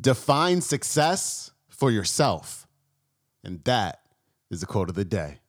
Define success for yourself. And that is the quote of the day.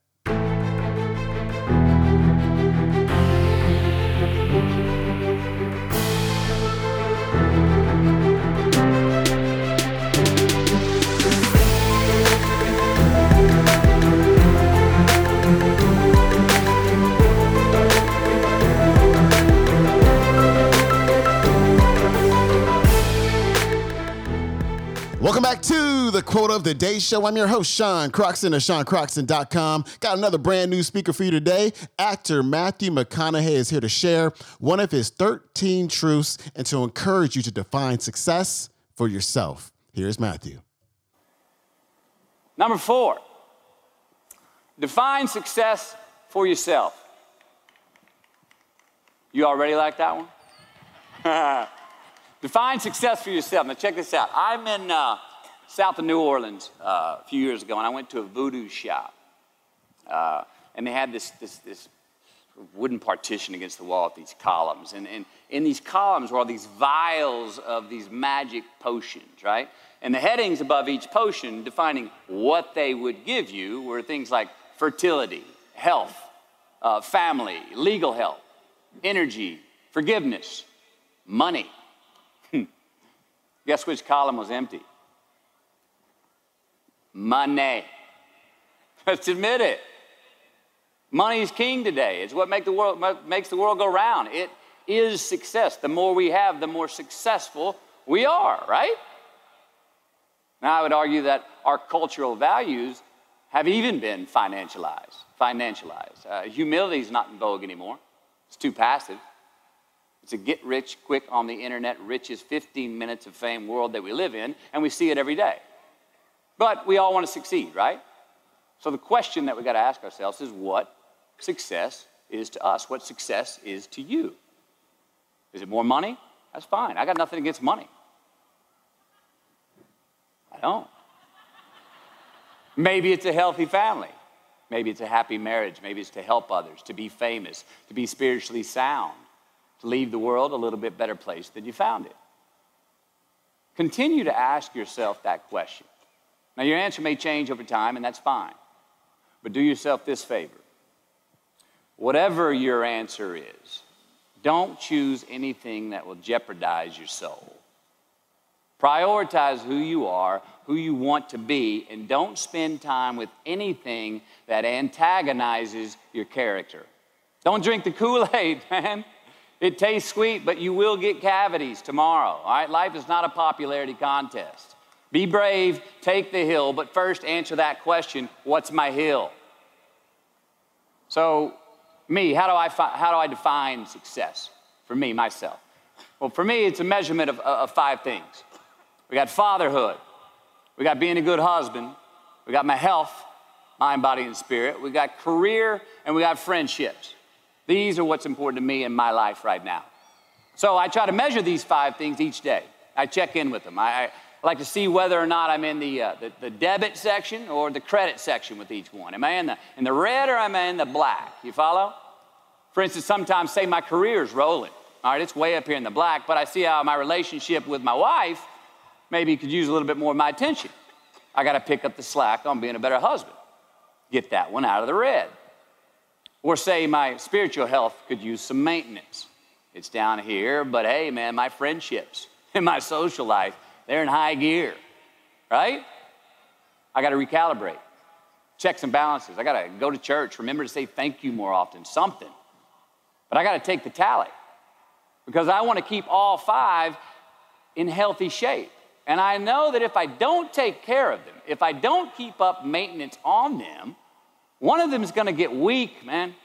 Back to the Quote of the Day Show. I'm your host, Sean Croxton of SeanCroxton.com. Got another brand new speaker for you today. Actor Matthew McConaughey is here to share one of his 13 truths and to encourage you to define success for yourself. Here's Matthew. Number four, define success for yourself. You already like that one? Define success for yourself. Now, check this out. I'm in uh, south of New Orleans uh, a few years ago, and I went to a voodoo shop. Uh, and they had this, this, this wooden partition against the wall with these columns. And, and in these columns were all these vials of these magic potions, right? And the headings above each potion defining what they would give you were things like fertility, health, uh, family, legal help, energy, forgiveness, money. Guess which column was empty? Money. Let's admit it. Money is king today. It's what make the world, makes the world go round. It is success. The more we have, the more successful we are, right? Now, I would argue that our cultural values have even been financialized. Financialized. Uh, humility is not in vogue anymore. It's too passive. It's a get rich quick on the internet, richest 15 minutes of fame world that we live in, and we see it every day. But we all want to succeed, right? So the question that we got to ask ourselves is what success is to us? What success is to you? Is it more money? That's fine. I got nothing against money. I don't. Maybe it's a healthy family. Maybe it's a happy marriage. Maybe it's to help others, to be famous, to be spiritually sound to leave the world a little bit better place than you found it? Continue to ask yourself that question. Now, your answer may change over time, and that's fine. But do yourself this favor. Whatever your answer is, don't choose anything that will jeopardize your soul. Prioritize who you are, who you want to be, and don't spend time with anything that antagonizes your character. Don't drink the Kool Aid, man. It tastes sweet, but you will get cavities tomorrow. All right, life is not a popularity contest. Be brave, take the hill, but first answer that question what's my hill? So, me, how do I, fi- how do I define success for me, myself? Well, for me, it's a measurement of, uh, of five things. We got fatherhood, we got being a good husband, we got my health, mind, body, and spirit, we got career, and we got friendships. These are what's important to me in my life right now. So I try to measure these five things each day. I check in with them. I, I like to see whether or not I'm in the, uh, the, the, debit section or the credit section with each one. Am I in the, in the red or am I in the black? You follow? For instance, sometimes say my career's rolling. All right, it's way up here in the black, but I see how my relationship with my wife maybe could use a little bit more of my attention. I got to pick up the slack on being a better husband. Get that one out of the red. Or say my spiritual health could use some maintenance. It's down here, but hey, man, my friendships and my social life, they're in high gear, right? I got to recalibrate, checks and balances. I got to go to church, remember to say thank you more often, something. But I got to take the tally because I want to keep all five in healthy shape. And I know that if I don't take care of them, if I don't keep up maintenance on them, one of them is going to get weak, man.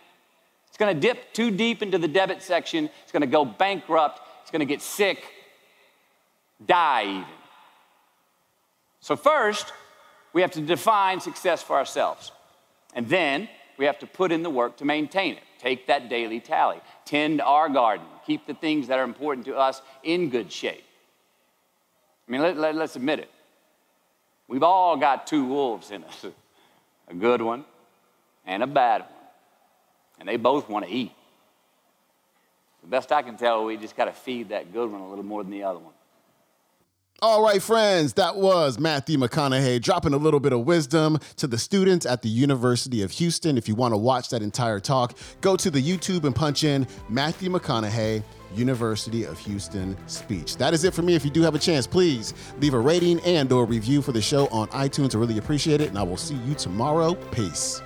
It's going to dip too deep into the debit section. It's going to go bankrupt. It's going to get sick, die even. So, first, we have to define success for ourselves. And then we have to put in the work to maintain it. Take that daily tally. Tend our garden. Keep the things that are important to us in good shape. I mean, let, let, let's admit it. We've all got two wolves in us a good one and a bad one. And they both want to eat. The best I can tell, we just got to feed that good one a little more than the other one. All right, friends, that was Matthew McConaughey dropping a little bit of wisdom to the students at the University of Houston. If you want to watch that entire talk, go to the YouTube and punch in Matthew McConaughey. University of Houston speech. That is it for me. If you do have a chance, please leave a rating and or review for the show on iTunes. I really appreciate it, and I will see you tomorrow. Peace.